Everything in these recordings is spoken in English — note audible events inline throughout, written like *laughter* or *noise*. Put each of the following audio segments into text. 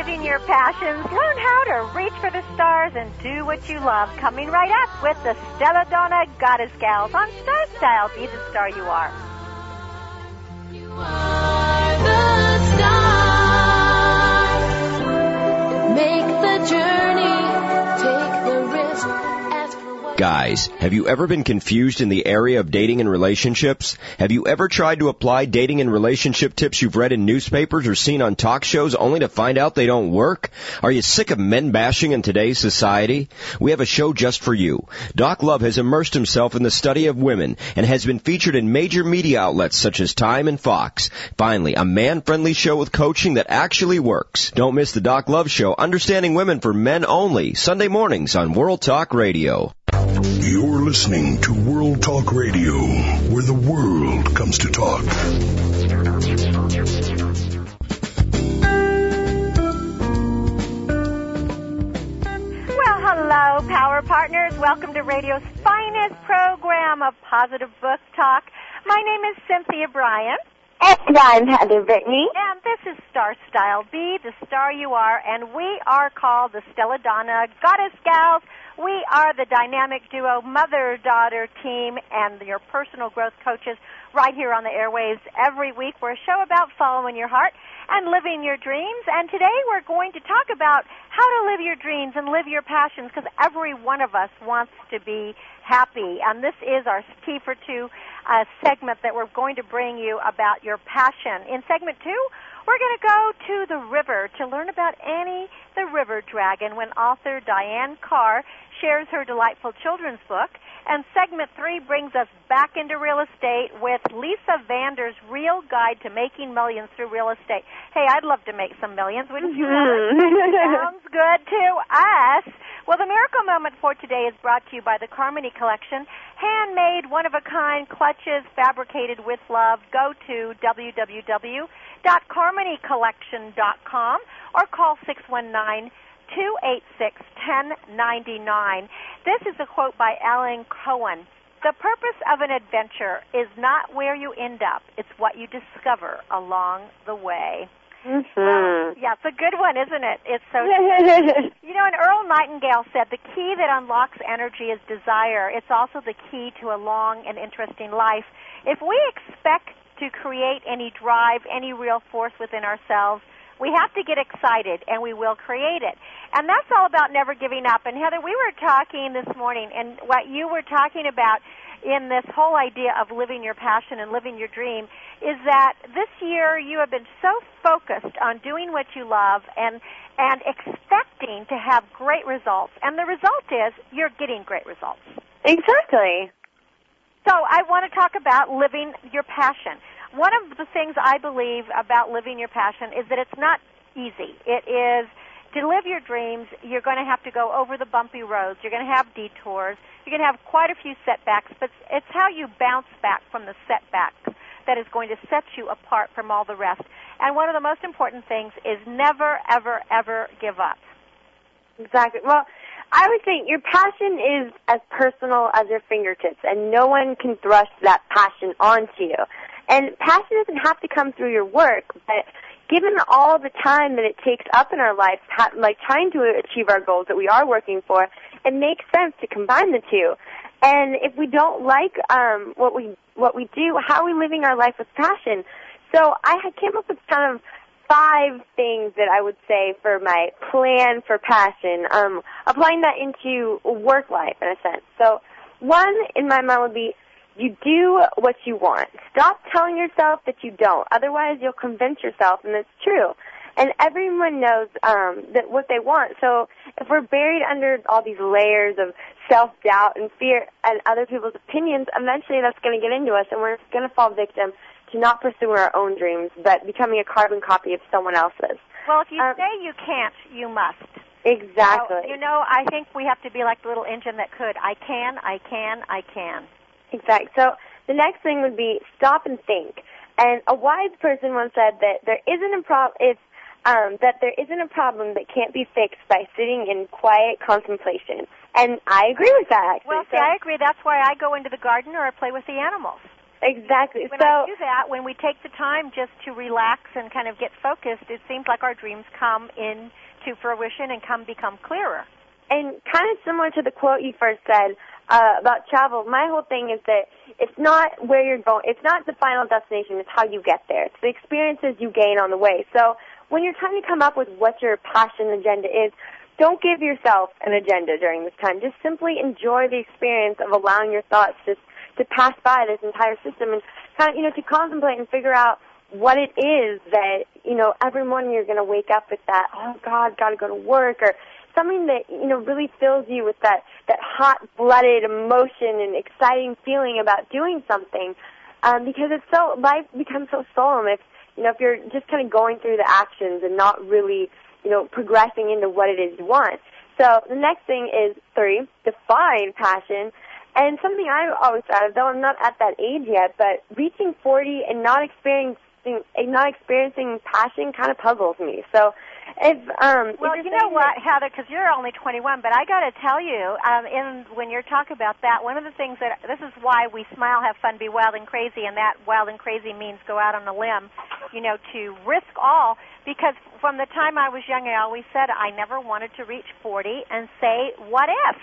living your passions? Learn how to reach for the stars and do what you love. Coming right up with the Stella Donna Goddess Gals on Star Style. Be the star you are. You are Guys, have you ever been confused in the area of dating and relationships? Have you ever tried to apply dating and relationship tips you've read in newspapers or seen on talk shows only to find out they don't work? Are you sick of men bashing in today's society? We have a show just for you. Doc Love has immersed himself in the study of women and has been featured in major media outlets such as Time and Fox. Finally, a man-friendly show with coaching that actually works. Don't miss the Doc Love Show, Understanding Women for Men Only, Sunday mornings on World Talk Radio. You're listening to World Talk Radio, where the world comes to talk. Well, hello, Power Partners. Welcome to radio's finest program of positive book talk. My name is Cynthia Brian. And I'm Heather Brittany. And this is Star Style. Be the star you are. And we are called the Stella Donna Goddess Gals. We are the dynamic duo mother daughter team and your personal growth coaches right here on the airwaves every week. We're a show about following your heart and living your dreams. And today we're going to talk about how to live your dreams and live your passions because every one of us wants to be happy. And this is our T for Two uh, segment that we're going to bring you about your passion. In segment two, we're going to go to the river to learn about Annie the River Dragon when author Diane Carr shares her delightful children's book. And segment three brings us back into real estate with Lisa Vander's Real Guide to Making Millions Through Real Estate. Hey, I'd love to make some millions, wouldn't you? Mm-hmm. *laughs* Sounds good to us. Well, the miracle moment for today is brought to you by the Carmony Collection. Handmade, one of a kind clutches fabricated with love. Go to www.carmonycollection.com or call 619 286 1099. This is a quote by Alan Cohen. The purpose of an adventure is not where you end up, it's what you discover along the way. Mm-hmm. Yeah, it's a good one, isn't it? It's so *laughs* *laughs* You know, and Earl Nightingale said the key that unlocks energy is desire. It's also the key to a long and interesting life. If we expect to create any drive, any real force within ourselves, we have to get excited and we will create it. And that's all about never giving up. And Heather, we were talking this morning and what you were talking about in this whole idea of living your passion and living your dream is that this year you have been so focused on doing what you love and and expecting to have great results. And the result is you're getting great results. exactly. So I want to talk about living your passion. One of the things I believe about living your passion is that it's not easy. It is to live your dreams, you're going to have to go over the bumpy roads. You're going to have detours. You're going to have quite a few setbacks, but it's how you bounce back from the setbacks that is going to set you apart from all the rest. And one of the most important things is never, ever, ever give up. Exactly. Well, I would say your passion is as personal as your fingertips, and no one can thrust that passion onto you. And passion doesn't have to come through your work, but given all the time that it takes up in our life, like trying to achieve our goals that we are working for, it makes sense to combine the two. And if we don't like um, what we what we do, how are we living our life with passion? So I came up with kind of five things that I would say for my plan for passion, um, applying that into work life in a sense. So one in my mind would be you do what you want. Stop telling yourself that you don't. Otherwise you'll convince yourself and it's true. And everyone knows um, that what they want. So if we're buried under all these layers of self doubt and fear and other people's opinions, eventually that's going to get into us, and we're going to fall victim to not pursue our own dreams, but becoming a carbon copy of someone else's. Well, if you Um, say you can't, you must. Exactly. So, you know, I think we have to be like the little engine that could. I can, I can, I can. Exactly. So the next thing would be stop and think. And a wise person once said that there isn't a problem. It's um, that there isn't a problem that can't be fixed by sitting in quiet contemplation. And I agree with that. Actually. Well, see, So- I agree. That's why I go into the garden or I play with the animals. Exactly. When so I do that, when we take the time just to relax and kind of get focused, it seems like our dreams come into fruition and come become clearer. And kind of similar to the quote you first said uh, about travel, my whole thing is that it's not where you're going. It's not the final destination. It's how you get there. It's the experiences you gain on the way. So when you're trying to come up with what your passion agenda is, don't give yourself an agenda during this time. Just simply enjoy the experience of allowing your thoughts just to pass by this entire system and kind of, you know, to contemplate and figure out what it is that, you know, every morning you're going to wake up with that, oh God, got to go to work or something that, you know, really fills you with that, that hot-blooded emotion and exciting feeling about doing something. Um, because it's so, life becomes so solemn if, you know, if you're just kind of going through the actions and not really, you know, progressing into what it is you want. So the next thing is three, define passion. And something I've always thought of, though I'm not at that age yet, but reaching 40 and not experiencing not experiencing passion kind of puzzles me. So, if um, Well, if you know what, Heather, because you're only 21, but I got to tell you, um, in when you're talking about that, one of the things that this is why we smile, have fun, be wild and crazy, and that wild and crazy means go out on a limb, you know, to risk all. Because from the time I was young, I always said I never wanted to reach 40 and say, "What if?"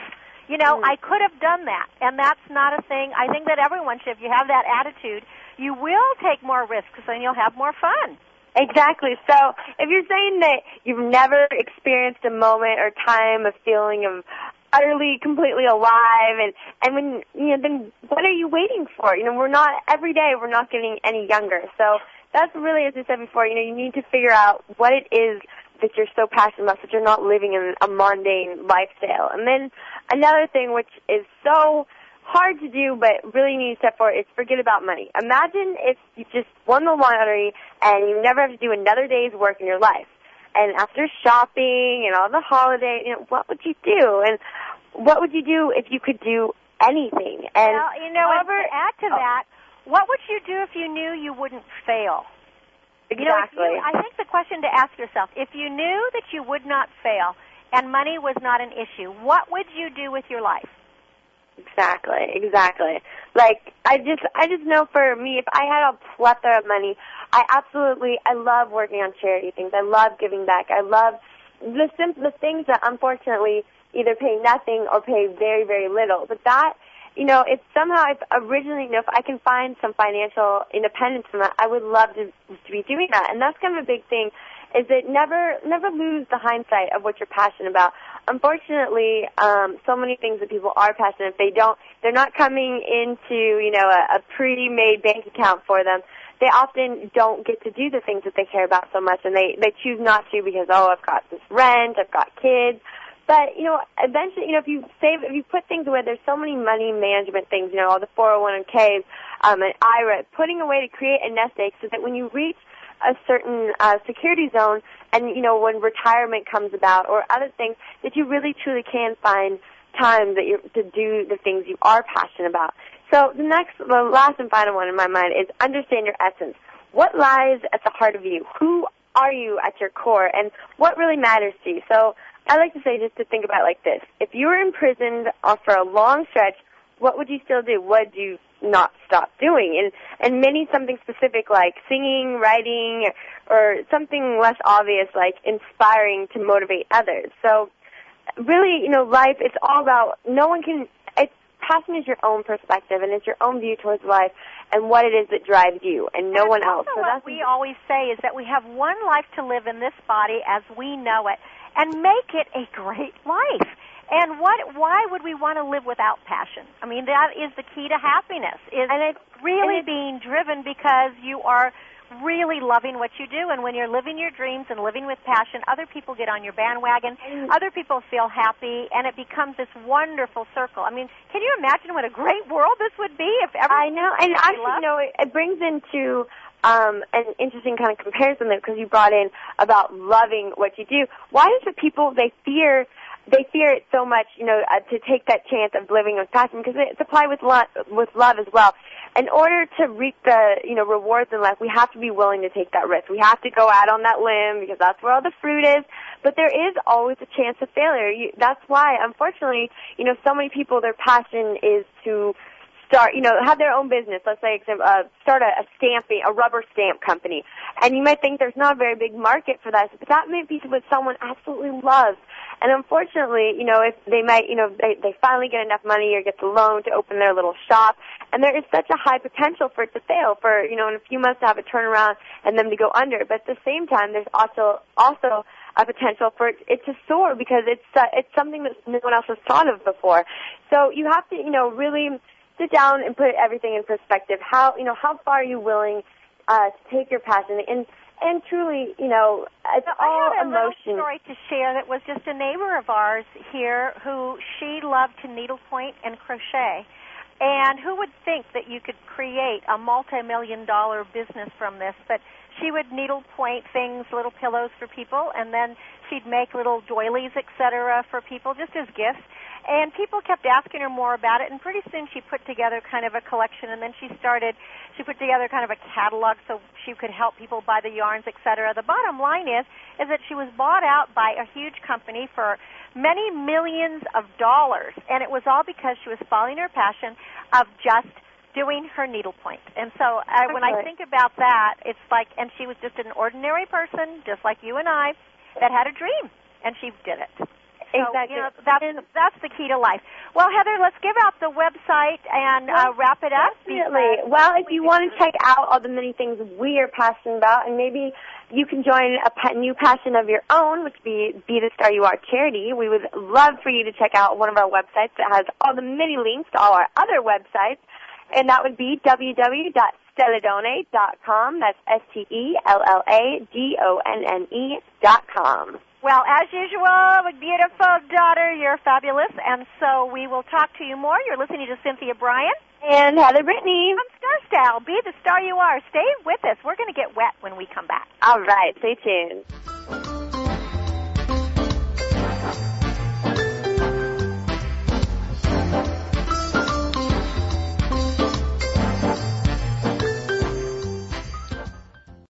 You know, mm. I could have done that, and that's not a thing. I think that everyone should. If you have that attitude, you will take more risks, and you'll have more fun. Exactly. So if you're saying that you've never experienced a moment or time of feeling of utterly, completely alive, and and when you know, then what are you waiting for? You know, we're not every day. We're not getting any younger. So that's really, as I said before, you know, you need to figure out what it is that you're so passionate about, that you're not living in a mundane lifestyle. And then another thing, which is so hard to do, but really need to step forward, is forget about money. Imagine if you just won the lottery and you never have to do another day's work in your life. And after shopping and all the holiday, you know, what would you do? And what would you do if you could do anything? And well, you know, however, to add to oh, that, what would you do if you knew you wouldn't fail? Exactly. You know, you, I think the question to ask yourself, if you knew that you would not fail and money was not an issue, what would you do with your life? Exactly, exactly. Like I just I just know for me if I had a plethora of money, I absolutely I love working on charity things. I love giving back. I love the sim- the things that unfortunately either pay nothing or pay very very little. But that you know, if somehow if originally you know if I can find some financial independence from that, I would love to to be doing that. And that's kind of a big thing is that never never lose the hindsight of what you're passionate about. Unfortunately, um, so many things that people are passionate, if they don't, they're not coming into you know a, a pre-made bank account for them. They often don't get to do the things that they care about so much, and they they choose not to because oh, I've got this rent, I've got kids. But you know, eventually, you know, if you save, if you put things away, there's so many money management things. You know, all the 401ks, um, and IRA, putting away to create a nest egg so that when you reach a certain uh, security zone, and you know when retirement comes about or other things, that you really truly can find time that you to do the things you are passionate about. So the next, the last and final one in my mind is understand your essence. What lies at the heart of you? Who are you at your core, and what really matters to you? So I like to say just to think about it like this: if you were imprisoned for a long stretch, what would you still do? What would you not stop doing? And and maybe something specific like singing, writing, or something less obvious like inspiring to motivate others. So really, you know, life it's all about no one can. It's passion is your own perspective and it's your own view towards life and what it is that drives you and no And one else. So what that's we always say is that we have one life to live in this body as we know it, and make it a great life. And what? Why would we want to live without passion? I mean, that is the key to happiness. Is And it's- really and it's- being driven because you are really loving what you do and when you're living your dreams and living with passion other people get on your bandwagon mm. other people feel happy and it becomes this wonderful circle i mean can you imagine what a great world this would be if everyone I know, and actually, love? you know, it brings into um, an interesting kind of comparison there because you brought in about loving what you do. Why is it people they fear they fear it so much, you know, uh, to take that chance of living with passion because it's applied with love, with love as well. In order to reap the, you know, rewards in life, we have to be willing to take that risk. We have to go out on that limb because that's where all the fruit is. But there is always a chance of failure. You, that's why, unfortunately, you know, so many people, their passion is to start, you know, have their own business. Let's say, uh, start a, a stamping, a rubber stamp company. And you might think there's not a very big market for that, but that may be what someone absolutely loves. And unfortunately, you know, if they might, you know, they, they finally get enough money or get the loan to open their little shop, and there is such a high potential for it to fail, for, you know, in a few months to have a turnaround and them to go under. But at the same time, there's also, also a potential for it, it to soar because it's, uh, it's something that no one else has thought of before. So you have to, you know, really sit down and put everything in perspective. How, you know, how far are you willing, uh, to take your passion and, and truly, you know, it's so all I have a emotion. little story to share that was just a neighbor of ours here who she loved to needlepoint and crochet. And who would think that you could create a multi-million dollar business from this? But she would needlepoint things, little pillows for people, and then she'd make little doilies, etc., for people just as gifts. And people kept asking her more about it, and pretty soon she put together kind of a collection, and then she started, she put together kind of a catalog so she could help people buy the yarns, etc. The bottom line is, is that she was bought out by a huge company for many millions of dollars, and it was all because she was following her passion of just doing her needlepoint. And so I, when I think about that, it's like, and she was just an ordinary person, just like you and I, that had a dream, and she did it. So, Exactly. You know, that's, that's the key to life. Well, Heather, let's give out the website and uh, wrap it up. Definitely. Well, if you want to check out all the many things we are passionate about, and maybe you can join a new passion of your own, which be Be the Star You Are charity, we would love for you to check out one of our websites that has all the many links to all our other websites, and that would be www.stelladone.com. That's S-T-E-L-L-A-D-O-N-N-E dot com. Well, as usual, my beautiful daughter, you're fabulous, and so we will talk to you more. You're listening to Cynthia Brian And Heather Brittany. from Star Style. Be the star you are. Stay with us. We're going to get wet when we come back. All right, stay tuned.